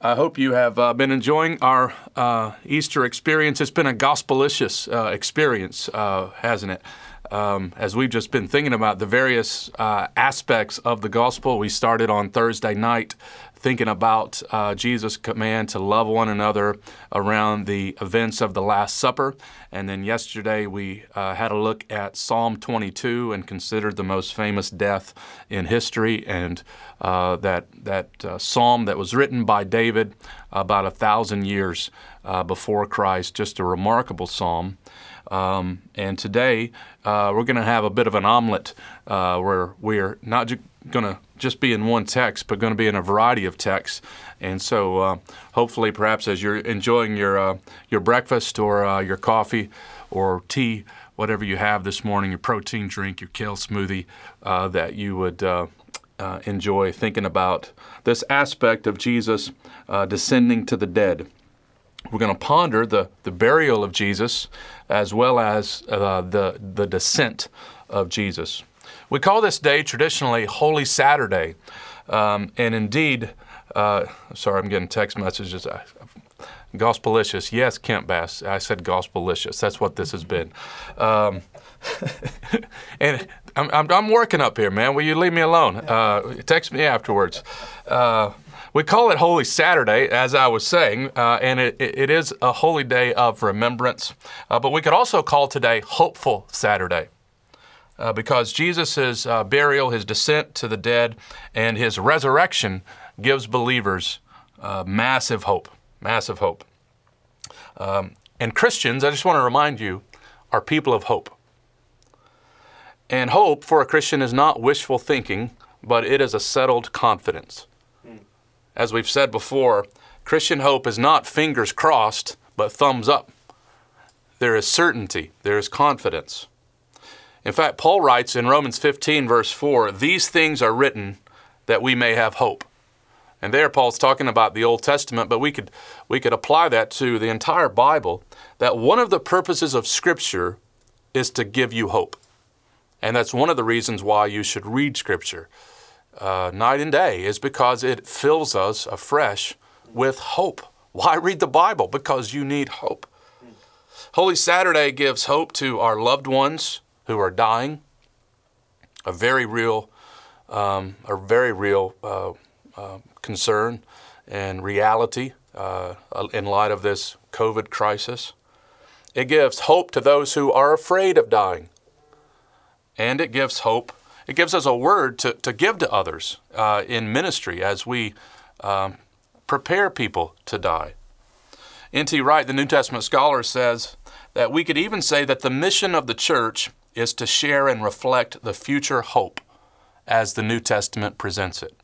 I hope you have uh, been enjoying our uh, Easter experience. It's been a gospelicious uh, experience, uh, hasn't it? Um, as we've just been thinking about the various uh, aspects of the gospel, we started on Thursday night thinking about uh, Jesus' command to love one another around the events of the Last Supper. And then yesterday we uh, had a look at Psalm 22 and considered the most famous death in history and uh, that, that uh, psalm that was written by David about a thousand years uh, before Christ. Just a remarkable psalm. Um, and today uh, we're going to have a bit of an omelet where we're not going to just be in one text, but going to be in a variety of texts. And so, uh, hopefully, perhaps as you're enjoying your uh, your breakfast or uh, your coffee or tea, whatever you have this morning, your protein drink, your kale smoothie, uh, that you would uh, uh, enjoy thinking about this aspect of Jesus descending to the dead. We're going to ponder the, the burial of Jesus as well as the, the descent of Jesus. We call this day traditionally Holy Saturday. Um, and indeed, uh, sorry, I'm getting text messages. Gospelicious. Yes, Kent Bass. I said gospelicious. That's what this has been. Um, and I'm, I'm, I'm, working up here, man. Will you leave me alone? Uh, text me afterwards. Uh, we call it Holy Saturday, as I was saying, uh, and it, it is a holy day of remembrance. Uh, but we could also call today Hopeful Saturday uh, because Jesus' uh, burial, his descent to the dead, and his resurrection gives believers uh, massive hope. Massive hope. Um, and Christians, I just want to remind you, are people of hope. And hope for a Christian is not wishful thinking, but it is a settled confidence. As we've said before, Christian hope is not fingers crossed, but thumbs up. There is certainty, there is confidence. In fact, Paul writes in Romans 15, verse 4, These things are written that we may have hope. And there Paul's talking about the Old Testament, but we could, we could apply that to the entire Bible that one of the purposes of Scripture is to give you hope. And that's one of the reasons why you should read Scripture uh, night and day, is because it fills us afresh with hope. Why read the Bible? Because you need hope. Holy Saturday gives hope to our loved ones who are dying, a very real, um, a very real uh, uh, concern and reality uh, in light of this COVID crisis. It gives hope to those who are afraid of dying. And it gives hope, it gives us a word to, to give to others uh, in ministry as we um, prepare people to die. N.T. Wright, the New Testament scholar, says that we could even say that the mission of the church is to share and reflect the future hope as the New Testament presents it.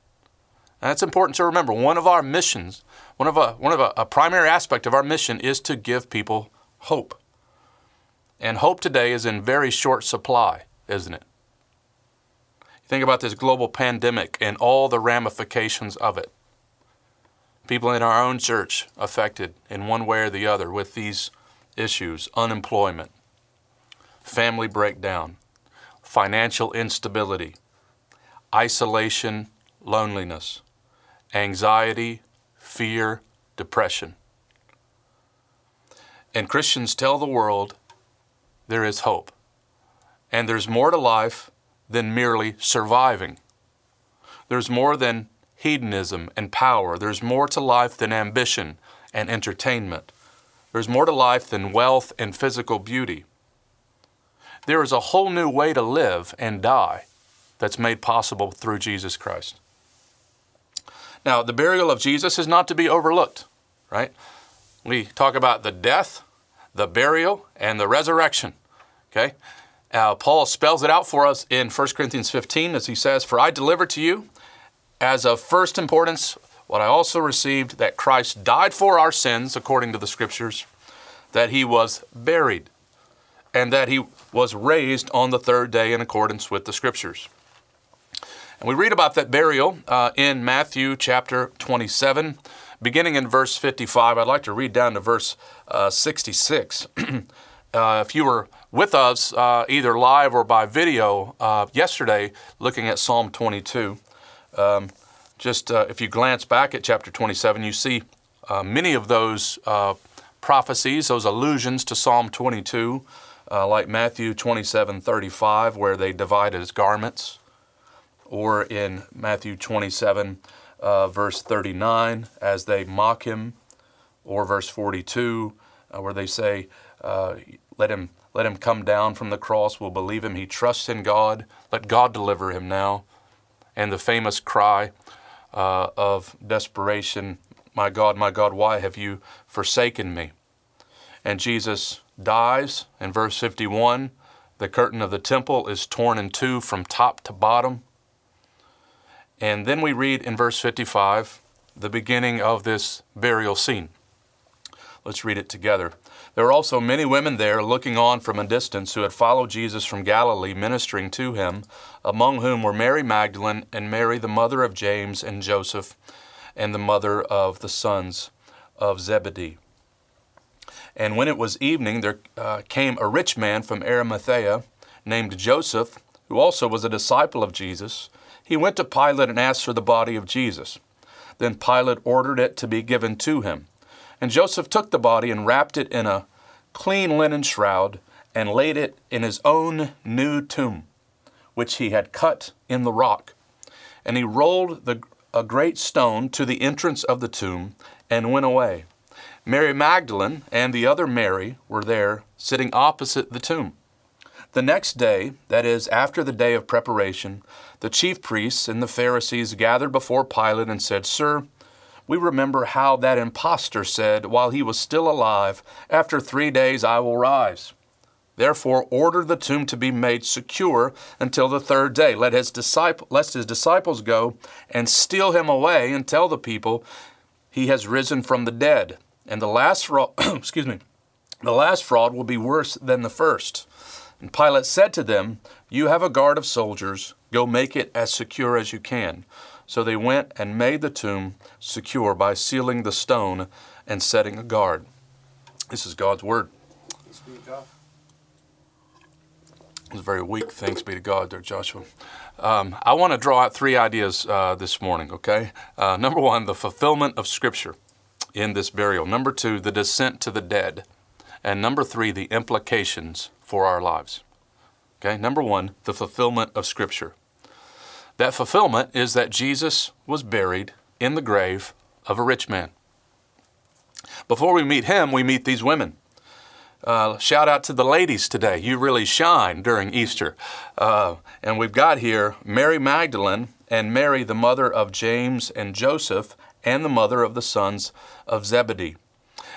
And that's important to remember. One of our missions, one of, a, one of a, a primary aspect of our mission is to give people hope. And hope today is in very short supply, isn't it? Think about this global pandemic and all the ramifications of it. People in our own church affected in one way or the other with these issues unemployment, family breakdown, financial instability, isolation, loneliness, anxiety, fear, depression. And Christians tell the world there is hope. And there's more to life than merely surviving. There's more than hedonism and power. There's more to life than ambition and entertainment. There's more to life than wealth and physical beauty. There is a whole new way to live and die that's made possible through Jesus Christ. Now, the burial of Jesus is not to be overlooked, right? We talk about the death, the burial, and the resurrection, okay? Uh, Paul spells it out for us in 1 Corinthians 15 as he says, For I delivered to you as of first importance what I also received that Christ died for our sins, according to the Scriptures, that he was buried, and that he was raised on the third day in accordance with the Scriptures. And we read about that burial uh, in Matthew chapter 27, beginning in verse 55. I'd like to read down to verse uh, 66. uh, if you were with us uh, either live or by video uh, yesterday looking at Psalm 22, um, just uh, if you glance back at chapter 27, you see uh, many of those uh, prophecies, those allusions to Psalm 22, uh, like Matthew 27 35, where they divide his garments, or in Matthew 27, uh, verse 39, as they mock him, or verse 42, uh, where they say, Let him let him come down from the cross. We'll believe him. He trusts in God. Let God deliver him now. And the famous cry uh, of desperation My God, my God, why have you forsaken me? And Jesus dies in verse 51. The curtain of the temple is torn in two from top to bottom. And then we read in verse 55 the beginning of this burial scene. Let's read it together. There were also many women there looking on from a distance who had followed Jesus from Galilee, ministering to him, among whom were Mary Magdalene and Mary, the mother of James and Joseph, and the mother of the sons of Zebedee. And when it was evening, there uh, came a rich man from Arimathea named Joseph, who also was a disciple of Jesus. He went to Pilate and asked for the body of Jesus. Then Pilate ordered it to be given to him. And Joseph took the body and wrapped it in a clean linen shroud and laid it in his own new tomb, which he had cut in the rock. And he rolled the, a great stone to the entrance of the tomb and went away. Mary Magdalene and the other Mary were there, sitting opposite the tomb. The next day, that is, after the day of preparation, the chief priests and the Pharisees gathered before Pilate and said, Sir, we remember how that impostor said, while he was still alive, After three days I will rise. Therefore, order the tomb to be made secure until the third day. Let his, disciple, lest his disciples go and steal him away and tell the people he has risen from the dead. And the last fraud, excuse me, the last fraud will be worse than the first. And Pilate said to them, You have a guard of soldiers. Go make it as secure as you can. So they went and made the tomb secure by sealing the stone and setting a guard. This is God's word. Thanks be to God. It was very weak. Thanks be to God, there, Joshua. Um, I want to draw out three ideas uh, this morning, okay? Uh, number one, the fulfillment of Scripture in this burial. Number two, the descent to the dead. And number three, the implications for our lives. Okay, number one, the fulfillment of Scripture. That fulfillment is that Jesus was buried in the grave of a rich man. Before we meet him, we meet these women. Uh, shout out to the ladies today. You really shine during Easter. Uh, and we've got here Mary Magdalene and Mary, the mother of James and Joseph, and the mother of the sons of Zebedee.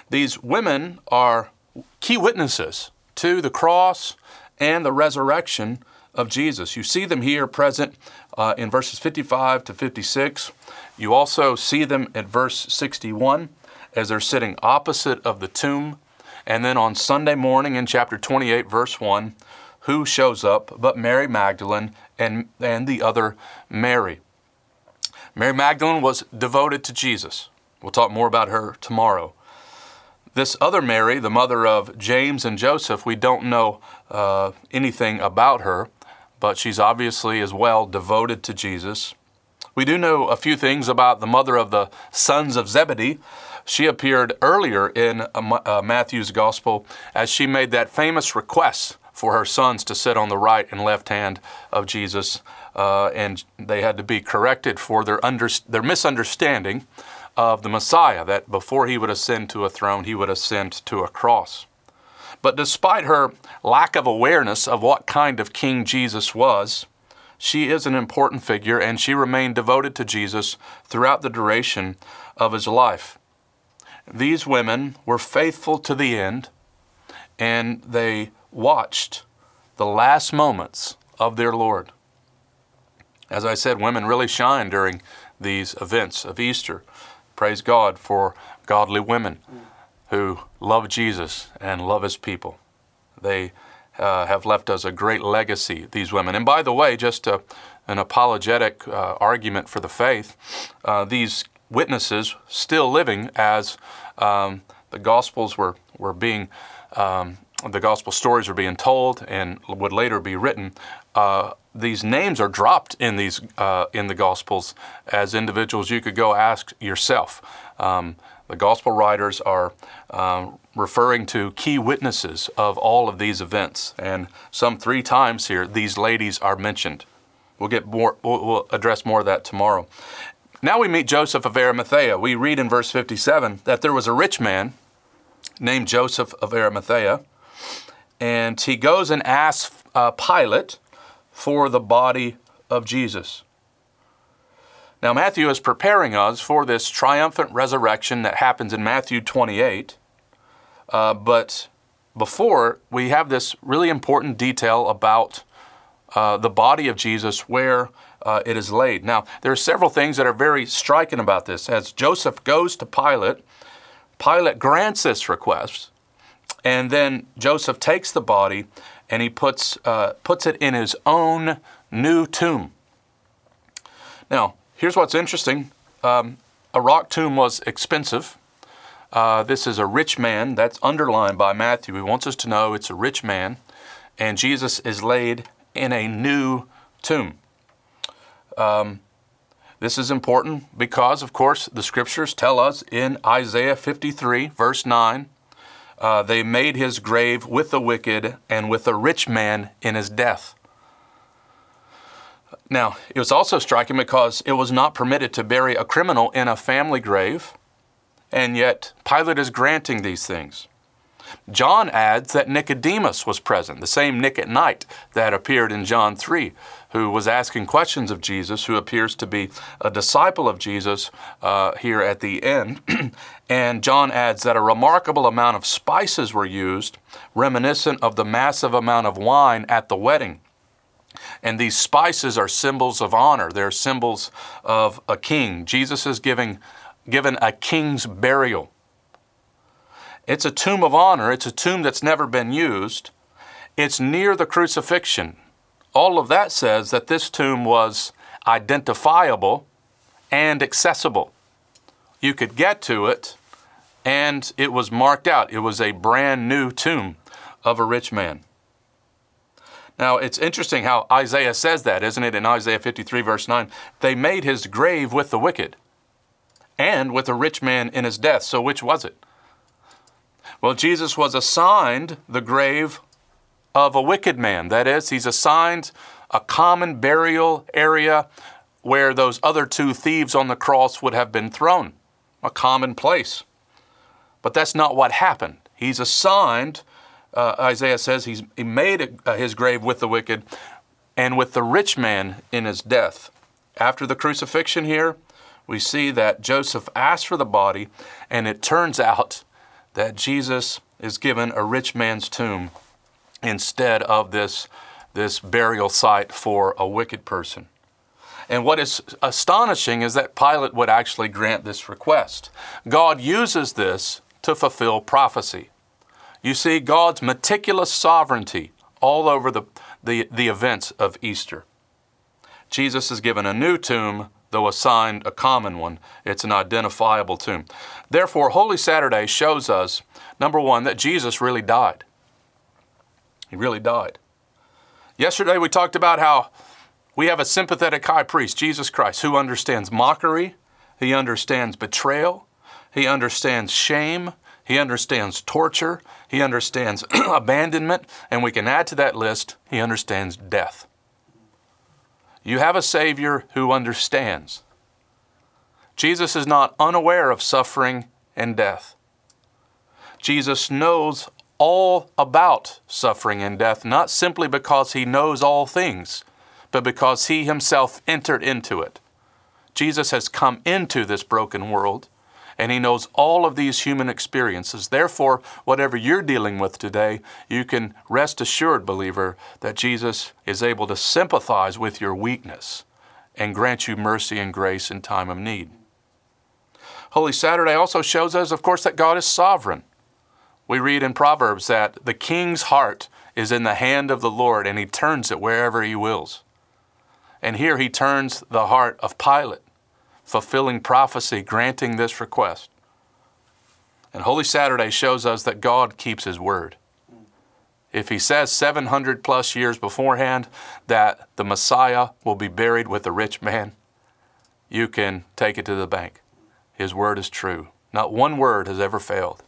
These women are key witnesses to the cross and the resurrection of Jesus. You see them here present uh, in verses 55 to 56. You also see them at verse 61 as they're sitting opposite of the tomb. And then on Sunday morning in chapter 28, verse 1, who shows up but Mary Magdalene and, and the other Mary? Mary Magdalene was devoted to Jesus. We'll talk more about her tomorrow. This other Mary, the mother of James and Joseph, we don't know uh, anything about her but she's obviously as well devoted to Jesus. We do know a few things about the mother of the sons of Zebedee. She appeared earlier in uh, uh, Matthew's gospel as she made that famous request for her sons to sit on the right and left hand of Jesus, uh, and they had to be corrected for their, under, their misunderstanding of the Messiah, that before he would ascend to a throne, he would ascend to a cross. But despite her lack of awareness of what kind of king Jesus was, she is an important figure and she remained devoted to Jesus throughout the duration of his life. These women were faithful to the end and they watched the last moments of their Lord. As I said, women really shine during these events of Easter. Praise God for godly women who love Jesus and love his people. They uh, have left us a great legacy, these women. And by the way, just a, an apologetic uh, argument for the faith, uh, these witnesses still living as um, the Gospels were, were being um, the gospel stories were being told and would later be written, uh, these names are dropped in these uh, in the gospels as individuals you could go ask yourself. Um, the gospel writers are um, referring to key witnesses of all of these events, and some three times here these ladies are mentioned. We'll get more. We'll, we'll address more of that tomorrow. Now we meet Joseph of Arimathea. We read in verse 57 that there was a rich man named Joseph of Arimathea, and he goes and asks uh, Pilate for the body of Jesus. Now, Matthew is preparing us for this triumphant resurrection that happens in Matthew 28. Uh, but before, we have this really important detail about uh, the body of Jesus where uh, it is laid. Now, there are several things that are very striking about this. As Joseph goes to Pilate, Pilate grants this request, and then Joseph takes the body and he puts, uh, puts it in his own new tomb. Now, here's what's interesting um, a rock tomb was expensive. Uh, this is a rich man. That's underlined by Matthew. He wants us to know it's a rich man. And Jesus is laid in a new tomb. Um, this is important because, of course, the scriptures tell us in Isaiah 53, verse 9, uh, they made his grave with the wicked and with a rich man in his death. Now, it was also striking because it was not permitted to bury a criminal in a family grave, and yet Pilate is granting these things. John adds that Nicodemus was present, the same Nick at night that appeared in John 3, who was asking questions of Jesus, who appears to be a disciple of Jesus uh, here at the end. and John adds that a remarkable amount of spices were used, reminiscent of the massive amount of wine at the wedding. And these spices are symbols of honor. They're symbols of a king. Jesus is giving, given a king's burial. It's a tomb of honor. It's a tomb that's never been used. It's near the crucifixion. All of that says that this tomb was identifiable and accessible. You could get to it, and it was marked out. It was a brand new tomb of a rich man. Now, it's interesting how Isaiah says that, isn't it? In Isaiah 53, verse 9, they made his grave with the wicked and with a rich man in his death. So, which was it? Well, Jesus was assigned the grave of a wicked man. That is, he's assigned a common burial area where those other two thieves on the cross would have been thrown, a common place. But that's not what happened. He's assigned, uh, Isaiah says, he's, he made uh, his grave with the wicked and with the rich man in his death. After the crucifixion here, we see that Joseph asked for the body, and it turns out that Jesus is given a rich man's tomb instead of this, this burial site for a wicked person. And what is astonishing is that Pilate would actually grant this request. God uses this to fulfill prophecy. You see God's meticulous sovereignty all over the, the, the events of Easter. Jesus is given a new tomb though assigned a common one. It's an identifiable tomb. Therefore, Holy Saturday shows us, number one, that Jesus really died. He really died. Yesterday, we talked about how we have a sympathetic high priest, Jesus Christ, who understands mockery, he understands betrayal, he understands shame, he understands torture, he understands abandonment, and we can add to that list, he understands death. You have a Savior who understands. Jesus is not unaware of suffering and death. Jesus knows all about suffering and death, not simply because he knows all things, but because he himself entered into it. Jesus has come into this broken world and He knows all of these human experiences. Therefore, whatever you're dealing with today, you can rest assured, believer, that Jesus is able to sympathize with your weakness and grant you mercy and grace in time of need. Holy Saturday also shows us, of course, that God is sovereign. We read in Proverbs that the king's heart is in the hand of the Lord and he turns it wherever he wills. And here he turns the heart of Pilate fulfilling prophecy, granting this request. And Holy Saturday shows us that God keeps His word. If he says 700 plus years beforehand that the Messiah will be buried with the rich man, you can take it to the bank. His word is true. Not one word has ever failed.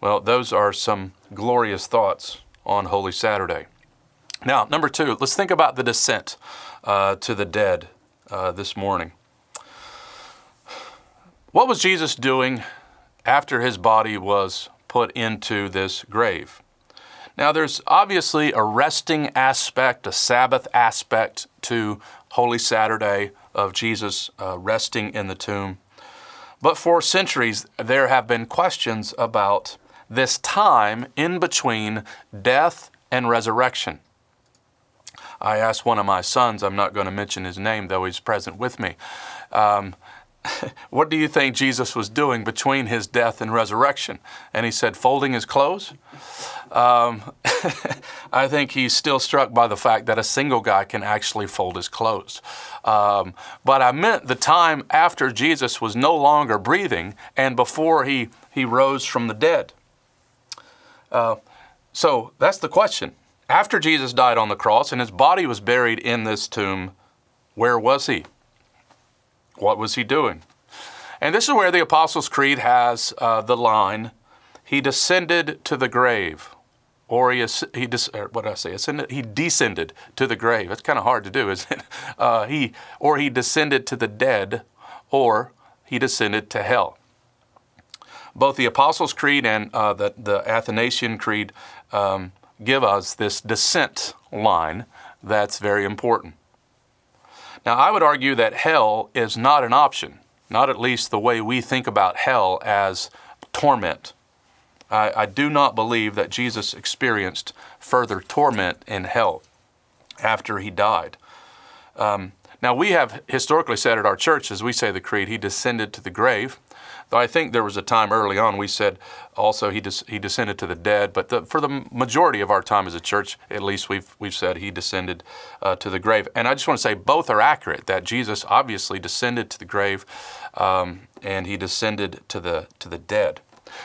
Well, those are some glorious thoughts on Holy Saturday. Now, number two, let's think about the descent uh, to the dead uh, this morning. What was Jesus doing after his body was put into this grave? Now, there's obviously a resting aspect, a Sabbath aspect to Holy Saturday of Jesus uh, resting in the tomb. But for centuries, there have been questions about this time in between death and resurrection. I asked one of my sons, I'm not going to mention his name, though he's present with me, um, what do you think Jesus was doing between his death and resurrection? And he said, folding his clothes. Um, I think he's still struck by the fact that a single guy can actually fold his clothes. Um, but I meant the time after Jesus was no longer breathing and before he, he rose from the dead. Uh, so that's the question. After Jesus died on the cross and his body was buried in this tomb, where was he? What was he doing? And this is where the Apostles' Creed has uh, the line, He descended to the grave. Or he, he what did I say? Ascended, he descended to the grave. It's kind of hard to do, isn't it? Uh, he, or he descended to the dead, or he descended to hell. Both the Apostles' Creed and uh, the, the Athanasian Creed um, give us this descent line that's very important. Now, I would argue that hell is not an option, not at least the way we think about hell as torment. I, I do not believe that Jesus experienced further torment in hell after he died. Um, now, we have historically said at our church, as we say the creed, he descended to the grave. Though I think there was a time early on we said also he, des- he descended to the dead, but the, for the majority of our time as a church, at least we've, we've said he descended uh, to the grave. And I just want to say both are accurate, that Jesus obviously descended to the grave um, and he descended to the, to the dead.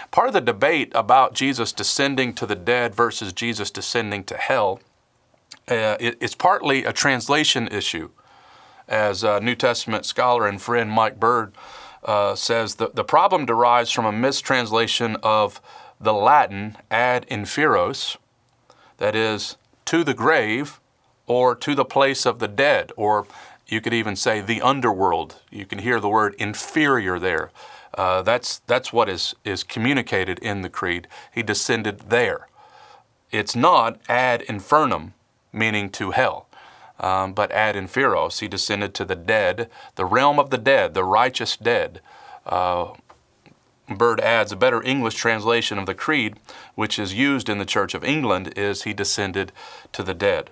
Part of the debate about Jesus descending to the dead versus Jesus descending to hell, uh, it, it's partly a translation issue. As a New Testament scholar and friend Mike Bird uh, says that the problem derives from a mistranslation of the Latin ad inferos, that is, to the grave or to the place of the dead, or you could even say the underworld. You can hear the word inferior there. Uh, that's, that's what is, is communicated in the creed. He descended there. It's not ad infernum, meaning to hell um, but ad inferos, he descended to the dead, the realm of the dead, the righteous dead. Uh, Bird adds a better English translation of the creed, which is used in the Church of England, is he descended to the dead.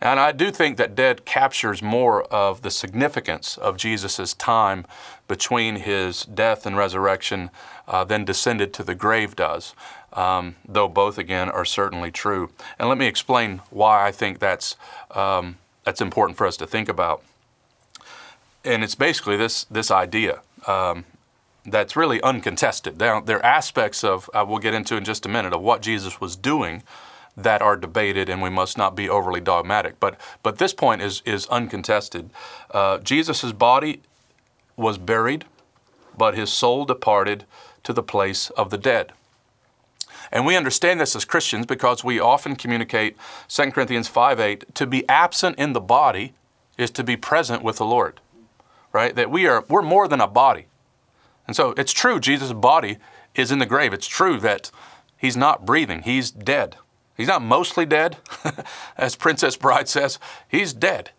And I do think that dead captures more of the significance of Jesus' time between his death and resurrection uh, than descended to the grave does, um, though both again are certainly true. And let me explain why I think that's um, that's important for us to think about. And it's basically this, this idea um, that's really uncontested. There, there are aspects of, uh, we'll get into in just a minute, of what Jesus was doing that are debated, and we must not be overly dogmatic. But, but this point is, is uncontested. Uh, Jesus' body was buried, but his soul departed to the place of the dead. And we understand this as Christians because we often communicate 2 Corinthians 5 8, to be absent in the body is to be present with the Lord. Right? That we are we're more than a body. And so it's true Jesus' body is in the grave. It's true that he's not breathing. He's dead. He's not mostly dead, as Princess Bride says. He's dead.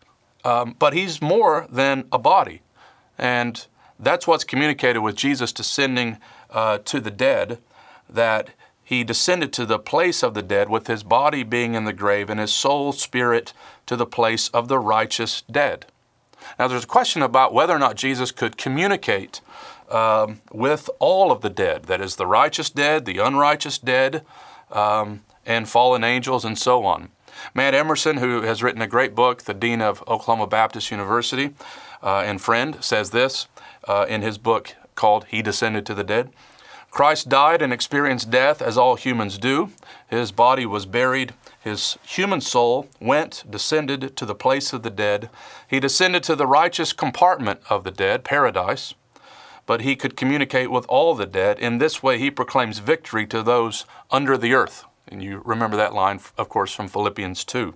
Um, but he's more than a body. And that's what's communicated with Jesus descending uh, to the dead, that he descended to the place of the dead, with his body being in the grave, and his soul, spirit to the place of the righteous dead. Now, there's a question about whether or not Jesus could communicate um, with all of the dead that is, the righteous dead, the unrighteous dead, um, and fallen angels, and so on. Matt Emerson, who has written a great book, the Dean of Oklahoma Baptist University, uh, and friend, says this uh, in his book called He Descended to the Dead. Christ died and experienced death as all humans do. His body was buried. His human soul went, descended to the place of the dead. He descended to the righteous compartment of the dead, paradise. But he could communicate with all the dead. In this way, he proclaims victory to those under the earth. And you remember that line, of course, from Philippians 2.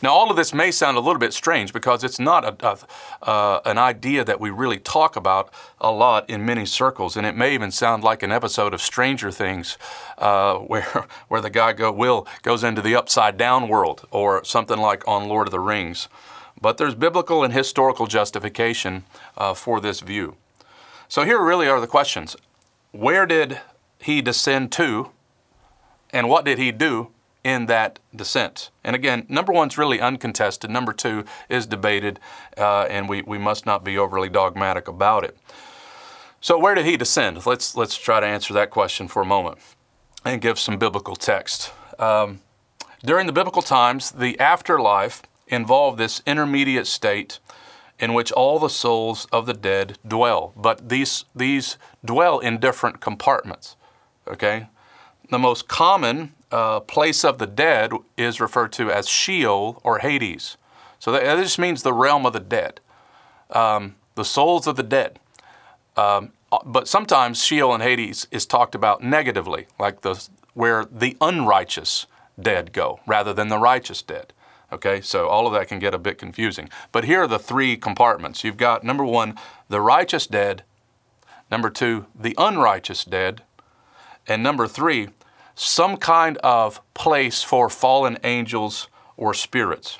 Now, all of this may sound a little bit strange because it's not a, a, uh, an idea that we really talk about a lot in many circles, and it may even sound like an episode of Stranger Things, uh, where where the guy go Will goes into the upside down world, or something like on Lord of the Rings. But there's biblical and historical justification uh, for this view. So here really are the questions: Where did he descend to, and what did he do in that descent. And again, number one is really uncontested. Number two is debated, uh, and we, we must not be overly dogmatic about it. So, where did he descend? Let's, let's try to answer that question for a moment and give some biblical text. Um, during the biblical times, the afterlife involved this intermediate state in which all the souls of the dead dwell. But these, these dwell in different compartments. Okay? The most common uh, place of the dead is referred to as Sheol or Hades. So that, that just means the realm of the dead, um, the souls of the dead. Um, uh, but sometimes Sheol and Hades is talked about negatively, like the, where the unrighteous dead go rather than the righteous dead. Okay, so all of that can get a bit confusing. But here are the three compartments. You've got number one, the righteous dead, number two, the unrighteous dead, and number three, some kind of place for fallen angels or spirits.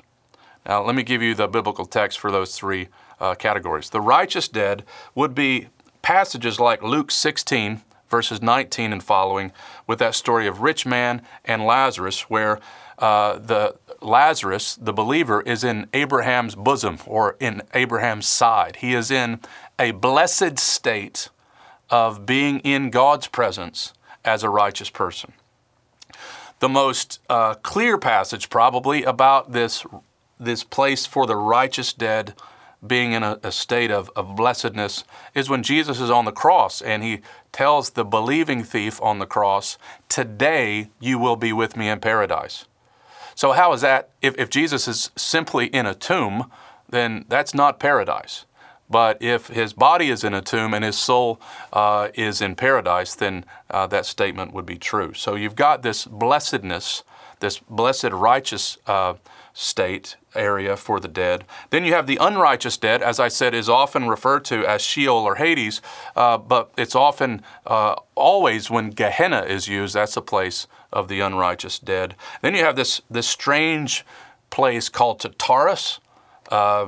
Now, let me give you the biblical text for those three uh, categories. The righteous dead would be passages like Luke 16, verses 19 and following, with that story of rich man and Lazarus, where uh, the Lazarus, the believer, is in Abraham's bosom or in Abraham's side. He is in a blessed state of being in God's presence as a righteous person the most uh, clear passage, probably, about this, this place for the righteous dead being in a, a state of, of blessedness is when Jesus is on the cross and he tells the believing thief on the cross, Today you will be with me in paradise. So, how is that? If, if Jesus is simply in a tomb, then that's not paradise. But if his body is in a tomb and his soul uh, is in paradise, then uh, that statement would be true. So you've got this blessedness, this blessed righteous uh, state area for the dead. Then you have the unrighteous dead, as I said, is often referred to as Sheol or Hades, uh, but it's often, uh, always when Gehenna is used, that's the place of the unrighteous dead. Then you have this, this strange place called Tartarus uh,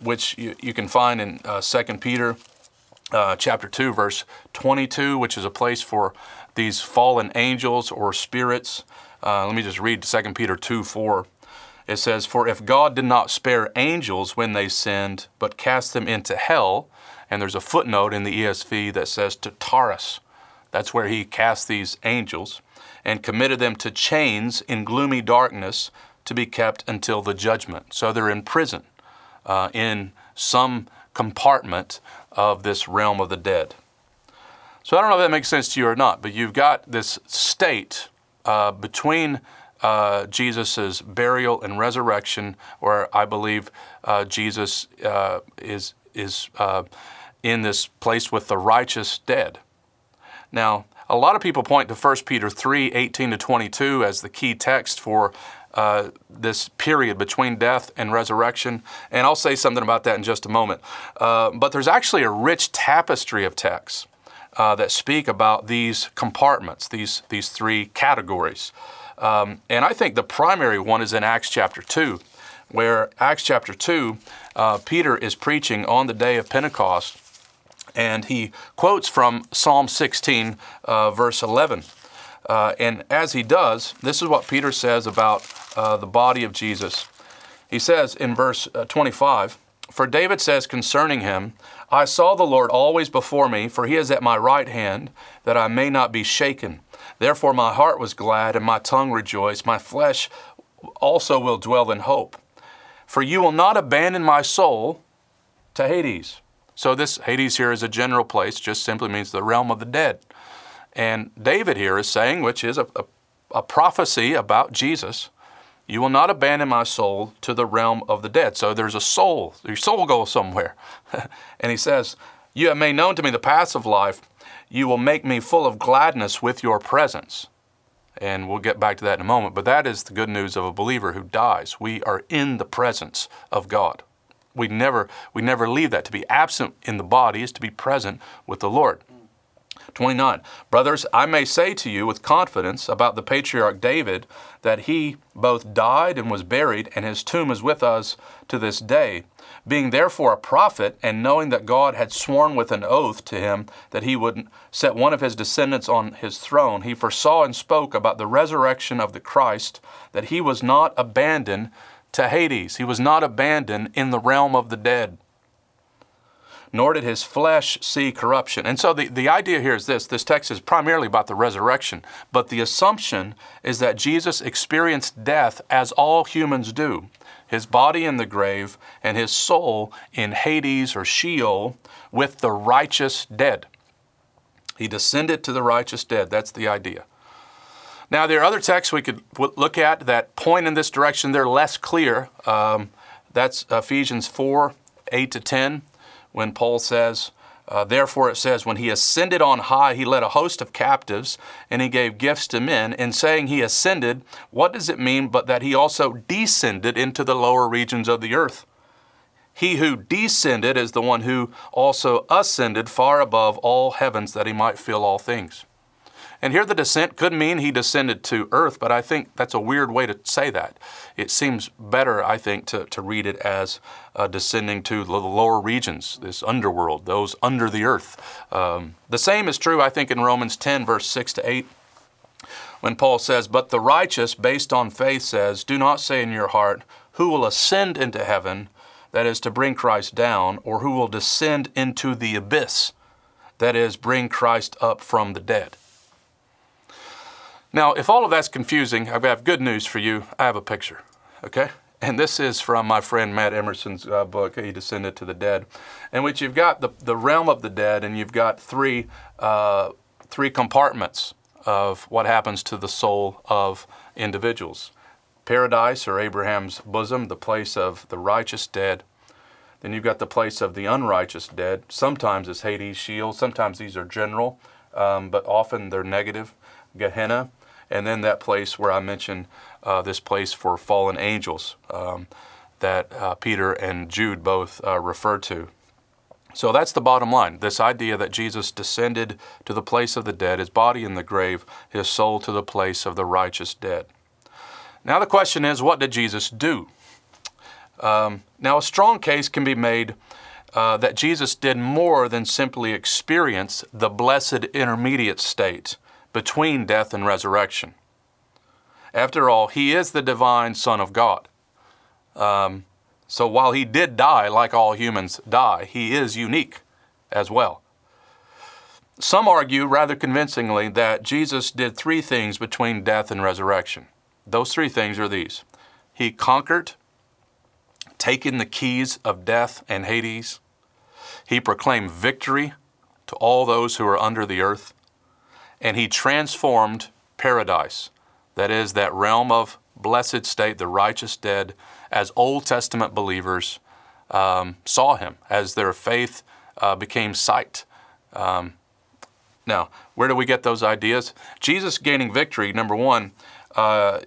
which you, you, can find in uh, 2 Peter uh, chapter 2, verse 22, which is a place for these fallen angels or spirits. Uh, let me just read 2 Peter 2 4. It says, For if God did not spare angels when they sinned, but cast them into hell, and there's a footnote in the ESV that says to Tartarus, that's where he cast these angels, and committed them to chains in gloomy darkness to be kept until the judgment. So they're in prison uh, in some compartment of this realm of the dead. So I don't know if that makes sense to you or not, but you've got this state uh, between uh, Jesus' burial and resurrection, where I believe uh, Jesus uh, is, is uh, in this place with the righteous dead. Now, a lot of people point to 1 Peter 3 18 to 22 as the key text for uh, this period between death and resurrection. And I'll say something about that in just a moment. Uh, but there's actually a rich tapestry of texts uh, that speak about these compartments, these, these three categories. Um, and I think the primary one is in Acts chapter 2, where Acts chapter 2, uh, Peter is preaching on the day of Pentecost, and he quotes from Psalm 16, uh, verse 11. Uh, and as he does, this is what Peter says about uh, the body of Jesus. He says in verse uh, 25, For David says concerning him, I saw the Lord always before me, for he is at my right hand, that I may not be shaken. Therefore my heart was glad, and my tongue rejoiced. My flesh also will dwell in hope. For you will not abandon my soul to Hades. So this Hades here is a general place, just simply means the realm of the dead. And David here is saying, which is a, a, a prophecy about Jesus, you will not abandon my soul to the realm of the dead. So there's a soul, your soul goes somewhere. and he says, You have made known to me the paths of life. You will make me full of gladness with your presence. And we'll get back to that in a moment. But that is the good news of a believer who dies. We are in the presence of God. We never, we never leave that. To be absent in the body is to be present with the Lord. 29. Brothers, I may say to you with confidence about the patriarch David that he both died and was buried, and his tomb is with us to this day. Being therefore a prophet, and knowing that God had sworn with an oath to him that he would set one of his descendants on his throne, he foresaw and spoke about the resurrection of the Christ, that he was not abandoned to Hades. He was not abandoned in the realm of the dead nor did his flesh see corruption. And so the, the idea here is this this text is primarily about the resurrection, but the assumption is that Jesus experienced death as all humans do his body in the grave and his soul in Hades or Sheol with the righteous dead. He descended to the righteous dead. That's the idea. Now, there are other texts we could look at that point in this direction. They're less clear. Um, that's Ephesians 4 8 to 10 when Paul says, uh, Therefore it says, When he ascended on high, he led a host of captives, and he gave gifts to men. In saying he ascended, what does it mean but that he also descended into the lower regions of the earth? He who descended is the one who also ascended far above all heavens that he might fill all things. And here the descent could mean he descended to earth, but I think that's a weird way to say that. It seems better, I think, to, to read it as uh, descending to the lower regions, this underworld, those under the earth. Um, the same is true, I think, in Romans 10, verse 6 to 8 when Paul says, But the righteous, based on faith, says, Do not say in your heart, Who will ascend into heaven, that is, to bring Christ down, or who will descend into the abyss, that is, bring Christ up from the dead. Now, if all of that's confusing, I have good news for you. I have a picture, okay? And this is from my friend Matt Emerson's uh, book, He Descended to the Dead, in which you've got the, the realm of the dead and you've got three, uh, three compartments of what happens to the soul of individuals. Paradise or Abraham's bosom, the place of the righteous dead. Then you've got the place of the unrighteous dead. Sometimes it's Hades, Sheol. Sometimes these are general, um, but often they're negative. Gehenna and then that place where I mentioned uh, this place for fallen angels um, that uh, Peter and Jude both uh, referred to. So that's the bottom line this idea that Jesus descended to the place of the dead, his body in the grave, his soul to the place of the righteous dead. Now the question is, what did Jesus do? Um, now, a strong case can be made uh, that Jesus did more than simply experience the blessed intermediate state between death and resurrection. After all, he is the divine Son of God. Um, so while he did die like all humans die, he is unique as well. Some argue rather convincingly that Jesus did three things between death and resurrection. Those three things are these He conquered, taking the keys of death and Hades, He proclaimed victory to all those who are under the earth, and he transformed paradise, that is, that realm of blessed state, the righteous dead, as Old Testament believers um, saw him, as their faith uh, became sight. Um, now, where do we get those ideas? Jesus gaining victory, number one, uh,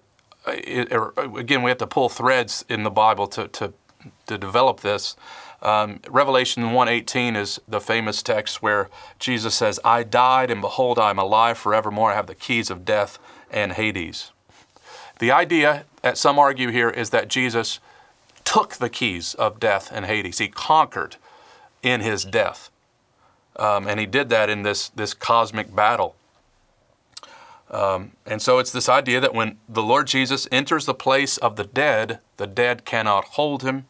it, again, we have to pull threads in the Bible to, to, to develop this. Um, Revelation 1:18 is the famous text where Jesus says, "I died, and behold, I am alive forevermore. I have the keys of death and Hades." The idea, that some argue here, is that Jesus took the keys of death and Hades. He conquered in his death, um, and he did that in this this cosmic battle. Um, and so it's this idea that when the Lord Jesus enters the place of the dead, the dead cannot hold him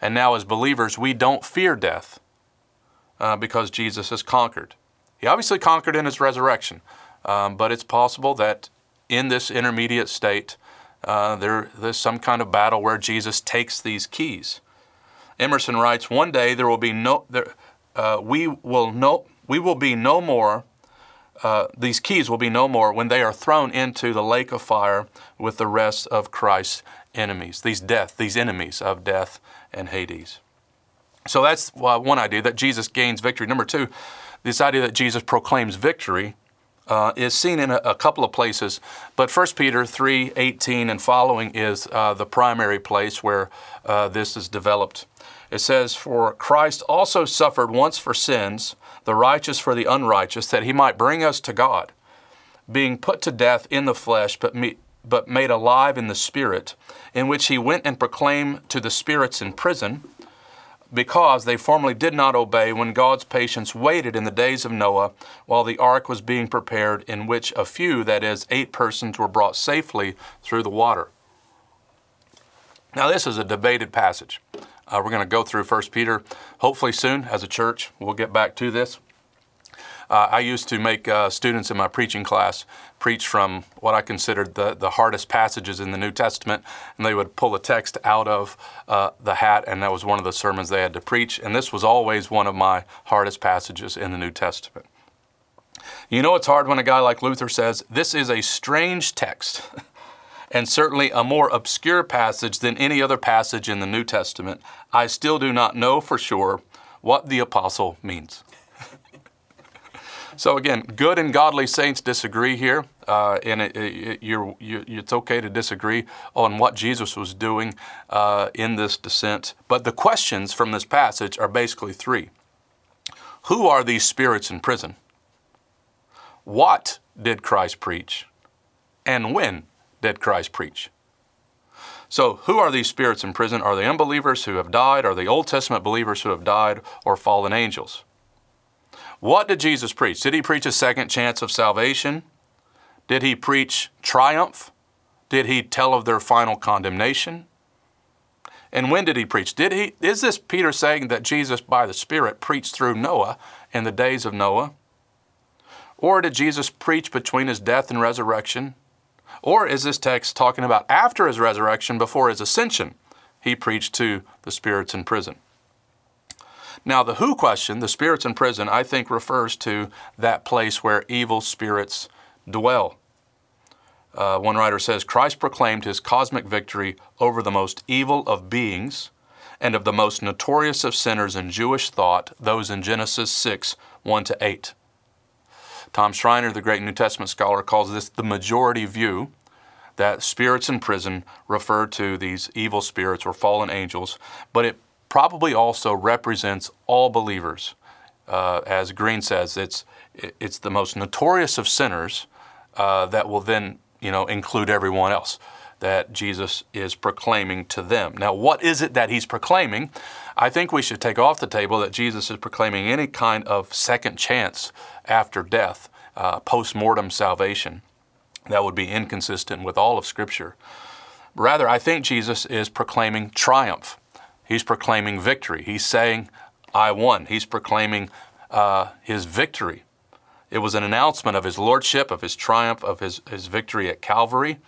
and now, as believers, we don't fear death uh, because Jesus has conquered. He obviously conquered in his resurrection, um, but it's possible that in this intermediate state, uh, there, there's some kind of battle where Jesus takes these keys. Emerson writes, "One day there will be no, there, uh, we will no, we will be no more uh, these keys will be no more when they are thrown into the lake of fire with the rest of Christ's enemies, these death, these enemies of death and Hades. So that's one idea that Jesus gains victory. Number two, this idea that Jesus proclaims victory uh, is seen in a, a, couple of places, but 1 Peter 3 18 and following is uh, the primary place where uh, this is developed. It says, For Christ also suffered once for sins, the righteous for the unrighteous, that he might bring us to God, being put to death in the flesh, but, me, but made alive in the Spirit, in which he went and proclaimed to the spirits in prison because they formerly did not obey when God's patience waited in the days of Noah while the ark was being prepared, in which a few, that is, eight persons, were brought safely through the water. Now, this is a debated passage. Uh, we're going to go through 1 Peter hopefully soon as a church. We'll get back to this. Uh, I used to make uh, students in my preaching class preach from what I considered the, the hardest passages in the New Testament, and they would pull a text out of uh, the hat, and that was one of the sermons they had to preach. And this was always one of my hardest passages in the New Testament. You know, it's hard when a guy like Luther says, This is a strange text. and certainly a more obscure passage than any other passage in the New Testament, I still do not know for sure what the apostle means. So again, good and godly saints disagree here, uh, and it, it, you're, you, it's okay to disagree on what Jesus was doing uh, in this descent. But the questions from this passage are basically three: Who are these spirits in prison? What did Christ preach? And when did Christ preach? So, who are these spirits in prison? Are they unbelievers who have died? Are they Old Testament believers who have died? Or fallen angels? What did Jesus preach? Did he preach a second chance of salvation? Did he preach triumph? Did he tell of their final condemnation? And when did he preach? Did he is this Peter saying that Jesus by the Spirit preached through Noah in the days of Noah? Or did Jesus preach between his death and resurrection? Or is this text talking about after his resurrection, before his ascension, he preached to the spirits in prison? Now, the who question, the spirits in prison, I think refers to that place where evil spirits dwell. Uh, one writer says Christ proclaimed his cosmic victory over the most evil of beings and of the most notorious of sinners in Jewish thought, those in Genesis 6 1 to 8. Tom Schreiner, the great New Testament scholar, calls this the majority view that spirits in prison refer to these evil spirits or fallen angels, but it probably also represents all believers. Uh, as Green says, it's it's the most notorious of sinners uh, that will then you know include everyone else that Jesus is proclaiming to them. Now, what is it that he's proclaiming? I think we should take off the table that Jesus is proclaiming any kind of second chance after death, uh, post mortem salvation. That would be inconsistent with all of Scripture. Rather, I think Jesus is proclaiming triumph. He's proclaiming victory. He's saying, I won. He's proclaiming uh, his victory. It was an announcement of his lordship, of his triumph, of his, his victory at Calvary.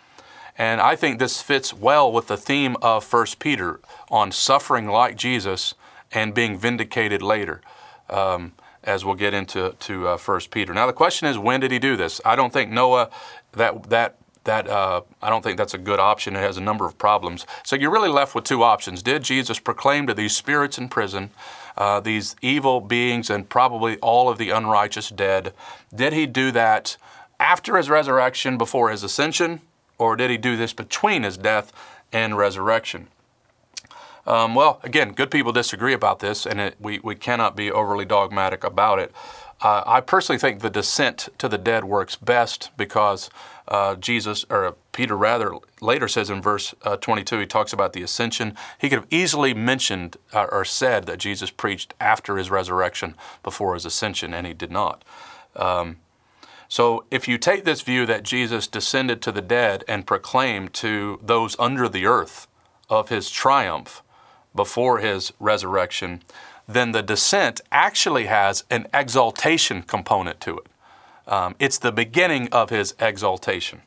And I think this fits well with the theme of 1 Peter on suffering like Jesus and being vindicated later, um, as we'll get into to uh, 1 Peter. Now, the question is, when did he do this? I don't think Noah, that, that that uh, I don't think that's a good option. It has a number of problems. So you're really left with two options. Did Jesus proclaim to these spirits in prison, uh, these evil beings, and probably all of the unrighteous dead, did he do that after his resurrection, before his ascension, or did he do this between his death and resurrection? Um, well, again, good people disagree about this, and it, we, we cannot be overly dogmatic about it. Uh, I personally think the descent to the dead works best because uh, Jesus, or Peter rather, later says in verse uh, 22, he talks about the ascension. He could have easily mentioned uh, or said that Jesus preached after his resurrection before his ascension, and he did not. Um, so if you take this view that Jesus descended to the dead and proclaimed to those under the earth of his triumph before his resurrection, then the descent actually has an exaltation component to it. Um, it's the beginning of his exaltation.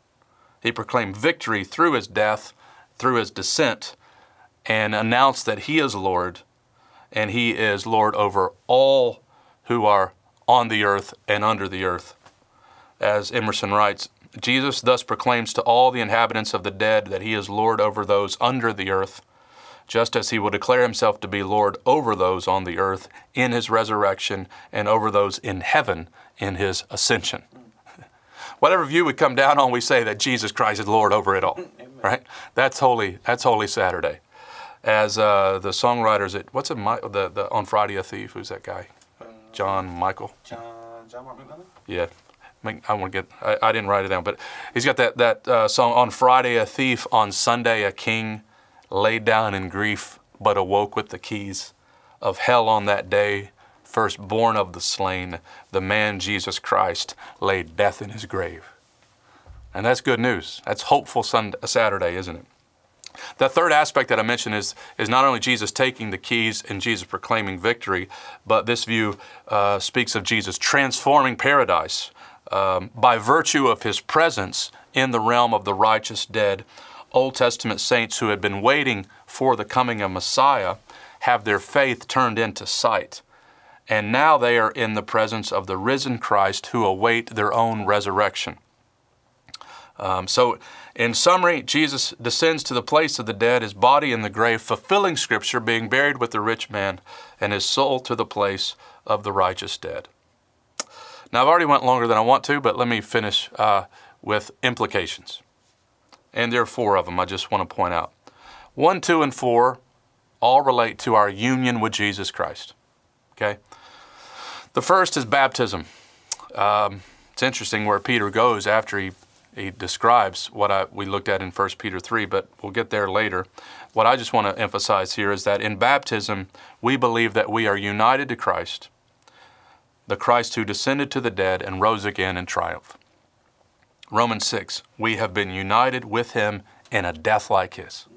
He proclaimed victory through his death, through his descent, and announced that he is Lord, and he is Lord over all who are on the earth and under the earth. as Emerson writes, Jesus thus proclaims to all the inhabitants of the dead that he is Lord over those under the earth, just as he will declare himself to be Lord over those on the earth in his resurrection and over those in heaven in his ascension. Whatever view we come down on, we say that Jesus Christ is Lord over it all. Right? That's holy. That's Holy Saturday. As uh, the songwriters at what's it? The, the on Friday a thief. Who's that guy? John Michael. John, John? Yeah. I want to get. I, I, didn't write it down, but he's got that that uh, song on Friday a thief, on Sunday a king, laid down in grief, but awoke with the keys of hell on that day. Firstborn of the slain, the man Jesus Christ laid death in his grave. And that's good news. That's hopeful Sunday, Saturday, isn't it? The third aspect that I mentioned is, is not only Jesus taking the keys and Jesus proclaiming victory, but this view uh, speaks of Jesus transforming paradise um, by virtue of his presence in the realm of the righteous dead. Old Testament saints who had been waiting for the coming of Messiah have their faith turned into sight. And now they are in the presence of the risen Christ who await their own resurrection. Um, so, in summary, Jesus descends to the place of the dead, his body in the grave, fulfilling Scripture, being buried with the rich man, and his soul to the place of the righteous dead. Now, I've already went longer than I want to, but let me finish uh, with implications. And there are four of them I just want to point out. One, two, and four all relate to our union with Jesus Christ. Okay? The first is baptism. Um, it's interesting where Peter goes after he, he describes what I, we looked at in 1 Peter 3, but we'll get there later. What I just want to emphasize here is that in baptism, we believe that we are united to Christ the Christ who descended to the dead and rose again in triumph. Romans 6, we have been united with him in a death like his.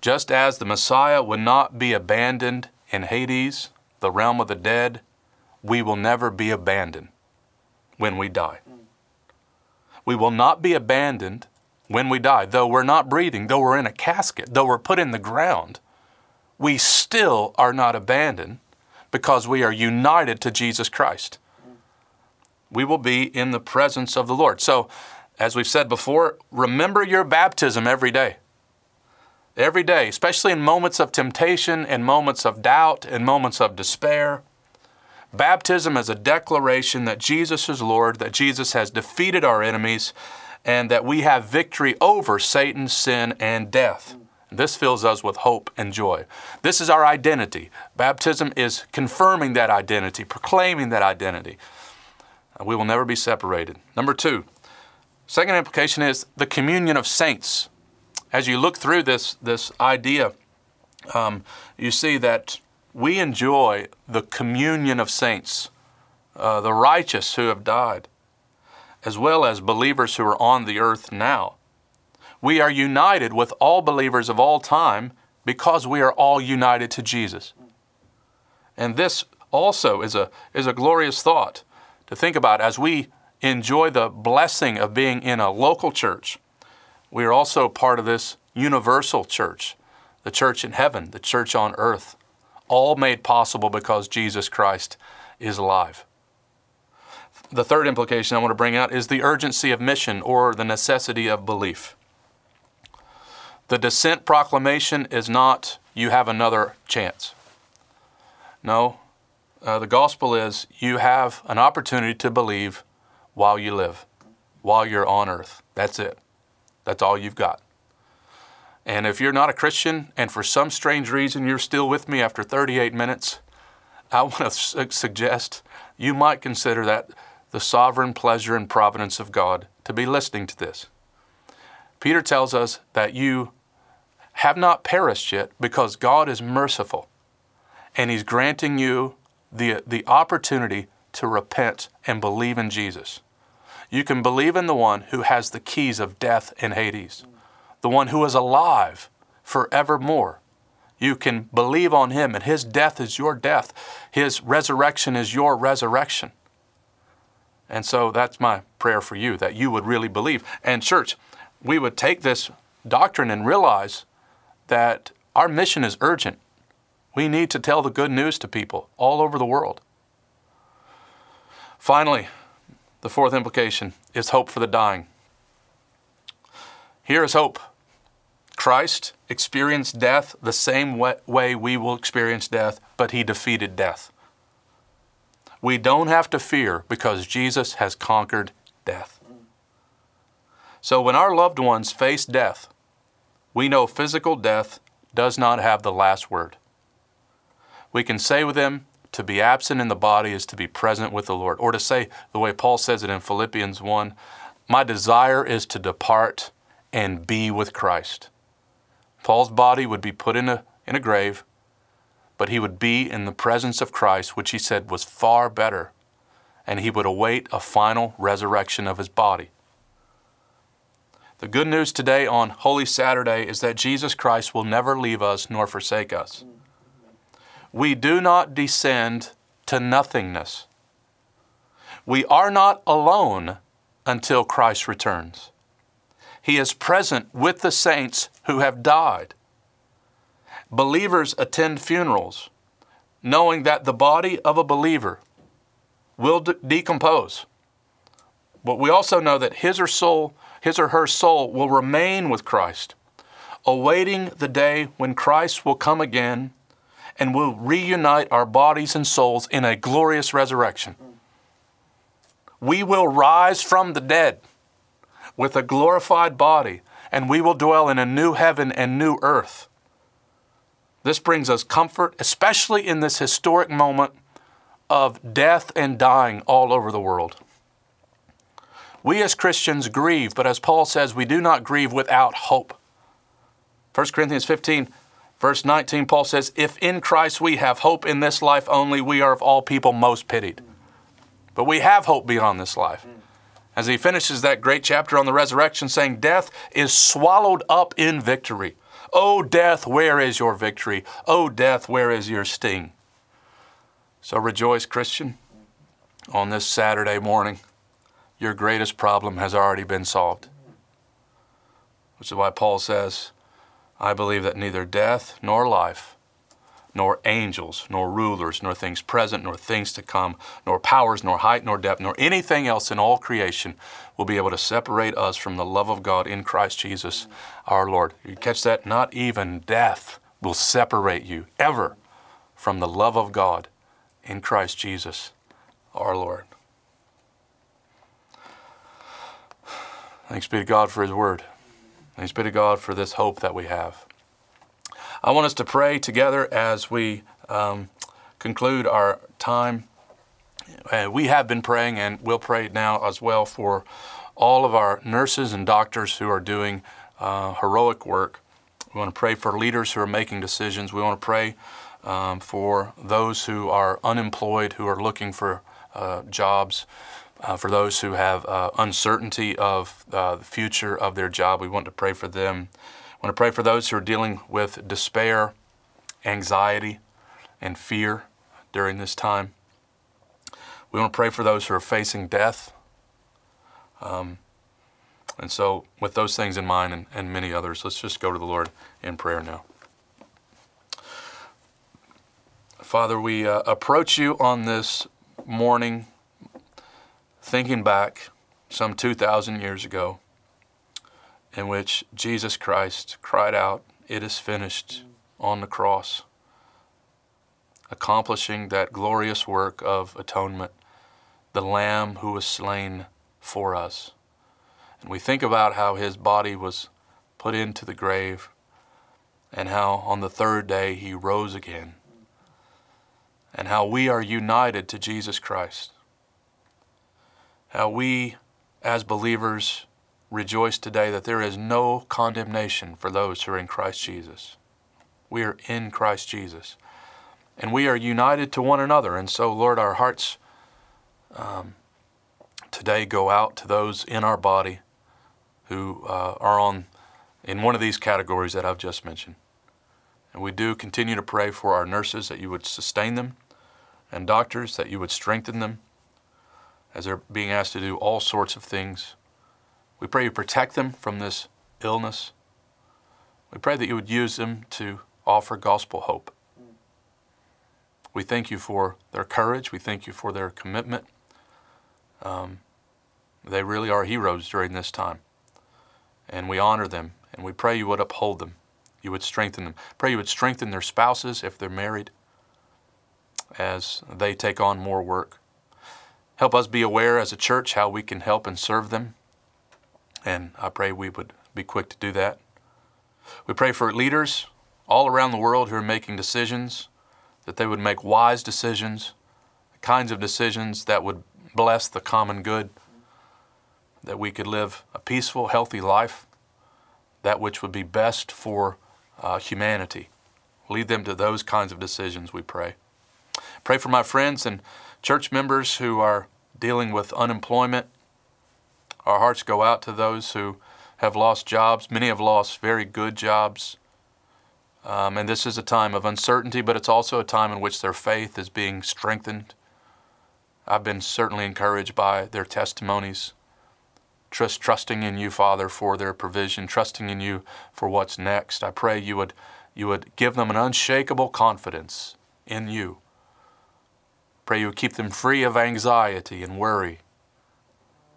Just as the Messiah would not be abandoned in Hades, the realm of the dead, we will never be abandoned when we die. We will not be abandoned when we die. Though we're not breathing, though we're in a casket, though we're put in the ground, we still are not abandoned because we are united to Jesus Christ. We will be in the presence of the Lord. So, as we've said before, remember your baptism every day. Every day, especially in moments of temptation and moments of doubt and moments of despair. Baptism is a declaration that Jesus is Lord, that Jesus has defeated our enemies, and that we have victory over Satan, sin, and death. This fills us with hope and joy. This is our identity. Baptism is confirming that identity, proclaiming that identity. We will never be separated. Number two, second implication is the communion of saints. As you look through this, this idea, um, you see that we enjoy the communion of saints, uh, the righteous who have died, as well as believers who are on the earth now. We are united with all believers of all time because we are all united to Jesus. And this also is a, is a glorious thought to think about as we enjoy the blessing of being in a local church. We are also part of this universal church, the church in heaven, the church on earth, all made possible because Jesus Christ is alive. The third implication I want to bring out is the urgency of mission or the necessity of belief. The descent proclamation is not, you have another chance. No, uh, the gospel is, you have an opportunity to believe while you live, while you're on earth. That's it. That's all you've got. And if you're not a Christian and for some strange reason you're still with me after 38 minutes, I want to su- suggest you might consider that the sovereign pleasure and providence of God to be listening to this. Peter tells us that you have not perished yet because God is merciful and He's granting you the, the opportunity to repent and believe in Jesus. You can believe in the one who has the keys of death and Hades, the one who is alive forevermore. You can believe on Him, and His death is your death, His resurrection is your resurrection. And so that's my prayer for you that you would really believe. And, church, we would take this doctrine and realize that our mission is urgent. We need to tell the good news to people all over the world. Finally, The fourth implication is hope for the dying. Here is hope. Christ experienced death the same way we will experience death, but he defeated death. We don't have to fear because Jesus has conquered death. So when our loved ones face death, we know physical death does not have the last word. We can say with them, to be absent in the body is to be present with the Lord. Or to say the way Paul says it in Philippians 1 My desire is to depart and be with Christ. Paul's body would be put in a, in a grave, but he would be in the presence of Christ, which he said was far better, and he would await a final resurrection of his body. The good news today on Holy Saturday is that Jesus Christ will never leave us nor forsake us. We do not descend to nothingness. We are not alone until Christ returns. He is present with the saints who have died. Believers attend funerals knowing that the body of a believer will de- decompose. But we also know that his or soul, his or her soul will remain with Christ, awaiting the day when Christ will come again and will reunite our bodies and souls in a glorious resurrection. We will rise from the dead with a glorified body, and we will dwell in a new heaven and new earth. This brings us comfort, especially in this historic moment of death and dying all over the world. We as Christians grieve, but as Paul says, we do not grieve without hope. 1 Corinthians 15, verse 19, Paul says, If in Christ we have hope in this life only, we are of all people most pitied. But we have hope beyond this life as he finishes that great chapter on the resurrection, saying, Death is swallowed up in victory. O death, where is your victory? O death, where is your sting? So rejoice, Christian, on this Saturday morning. Your greatest problem has already been solved. Which is why Paul says, I believe that neither death nor life nor angels, nor rulers, nor things present, nor things to come, nor powers, nor height, nor depth, nor anything else in all creation will be able to separate us from the love of God in Christ Jesus our Lord. You catch that? Not even death will separate you ever from the love of God in Christ Jesus our Lord. Thanks be to God for His Word. Thanks be to God for this hope that we have. I want us to pray together as we um, conclude our time. Uh, we have been praying and we'll pray now as well for all of our nurses and doctors who are doing uh, heroic work. We want to pray for leaders who are making decisions. We want to pray um, for those who are unemployed, who are looking for uh, jobs. Uh, for those who have uh, uncertainty of uh, the future of their job, we want to pray for them. I want to pray for those who are dealing with despair, anxiety, and fear during this time. We want to pray for those who are facing death. Um, and so, with those things in mind and, and many others, let's just go to the Lord in prayer now. Father, we uh, approach you on this morning thinking back some 2,000 years ago in which Jesus Christ cried out, It is finished on the cross, accomplishing that glorious work of atonement, the Lamb who was slain for us. And we think about how his body was put into the grave and how on the third day he rose again, and how we are united to Jesus Christ, how we as believers rejoice today that there is no condemnation for those who are in Christ Jesus. We are in Christ Jesus. And we are united to one another. And so, Lord, our hearts um, today go out to those in our body who uh, are on in one of these categories that I've just mentioned. And we do continue to pray for our nurses that you would sustain them and doctors that you would strengthen them as they're being asked to do all sorts of things we pray you protect them from this illness. We pray that you would use them to offer gospel hope. We thank you for their courage. We thank you for their commitment. Um, They really are heroes during this time. And we honor them, and we pray you would uphold them. You would strengthen them. Pray you would strengthen their spouses if they're married as they take on more work. Help us be aware as a church how we can help and serve them. And I pray we would be quick to do that. We pray for leaders all around the world who are making decisions, that they would make wise decisions, the kinds of decisions that would bless the common good, that we could live a peaceful, healthy life, that which would be best for uh, humanity. Lead them to those kinds of decisions, we pray. Pray for my friends and church members who are dealing with unemployment. Our hearts go out to those who have lost jobs. Many have lost very good jobs. Um, and this is a time of uncertainty, but it's also a time in which their faith is being strengthened. I've been certainly encouraged by their testimonies. Trust, trusting in you, Father, for their provision, trusting in you for what's next. I pray you would, you would give them an unshakable confidence in you. Pray you would keep them free of anxiety and worry,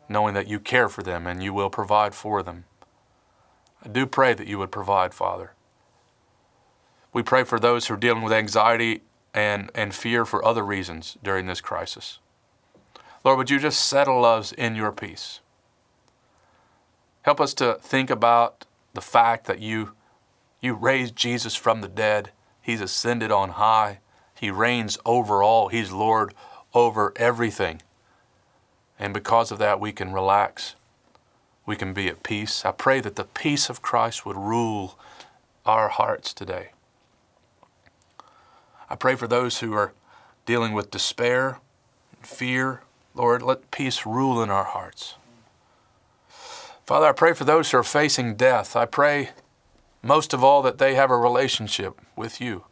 knowing that you care for them and you will provide for them. I do pray that you would provide, Father. We pray for those who are dealing with anxiety and, and fear for other reasons during this crisis. Lord, would you just settle us in your peace? Help us to think about the fact that you, you raised Jesus from the dead. He's ascended on high. He reigns over all. He's Lord over everything. And because of that, we can relax we can be at peace. I pray that the peace of Christ would rule our hearts today. I pray for those who are dealing with despair and fear. Lord, let peace rule in our hearts. Father, I pray for those who are facing death. I pray most of all that they have a relationship with you,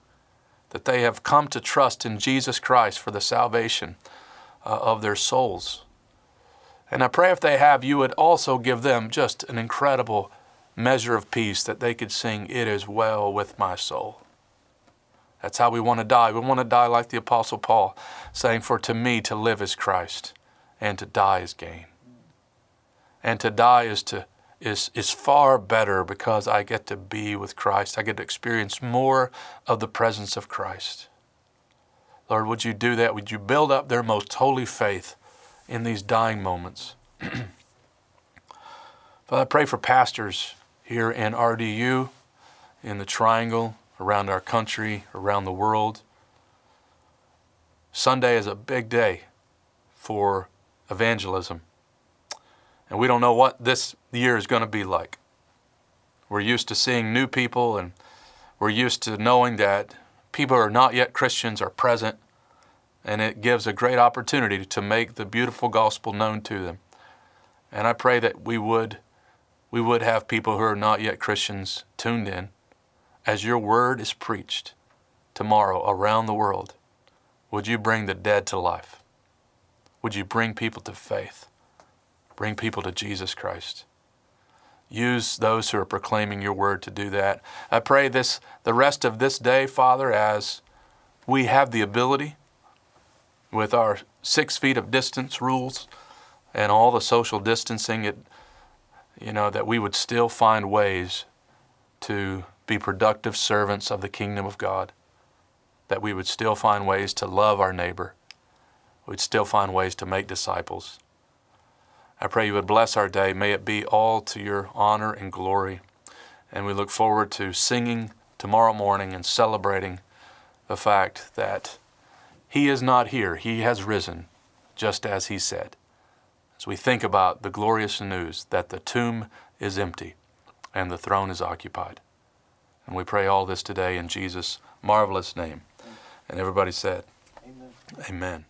that they have come to trust in Jesus Christ for the salvation uh, of their souls. And I pray if they have, you would also give them just an incredible measure of peace that they could sing, It is well with my soul. That's how we want to die. We want to die like the Apostle Paul, saying, For to me to live is Christ, and to die is gain. And to die is to is, is far better because I get to be with Christ. I get to experience more of the presence of Christ. Lord, would you do that? Would you build up their most holy faith in these dying moments. Father, I pray for pastors here in RDU, in the Triangle, around our country, around the world. Sunday is a big day for evangelism. And we don't know what this year is going to be like. We're used to seeing new people and we're used to knowing that people who are not yet Christians are present and it gives a great opportunity to make the beautiful gospel known to them. And I pray that we would we would have people who are not yet Christians tuned in as your word is preached tomorrow around the world. Would you bring the dead to life? Would you bring people to faith? Bring people to Jesus Christ. Use those who are proclaiming your word to do that. I pray this the rest of this day, Father, as we have the ability with our six feet of distance rules and all the social distancing, it, you know, that we would still find ways to be productive servants of the kingdom of God, that we would still find ways to love our neighbor, we'd still find ways to make disciples. I pray you would bless our day. May it be all to your honor and glory. And we look forward to singing tomorrow morning and celebrating the fact that he is not here. He has risen, just as he said. As we think about the glorious news that the tomb is empty and the throne is occupied. And we pray all this today in Jesus' marvelous name. And everybody said, Amen. Amen.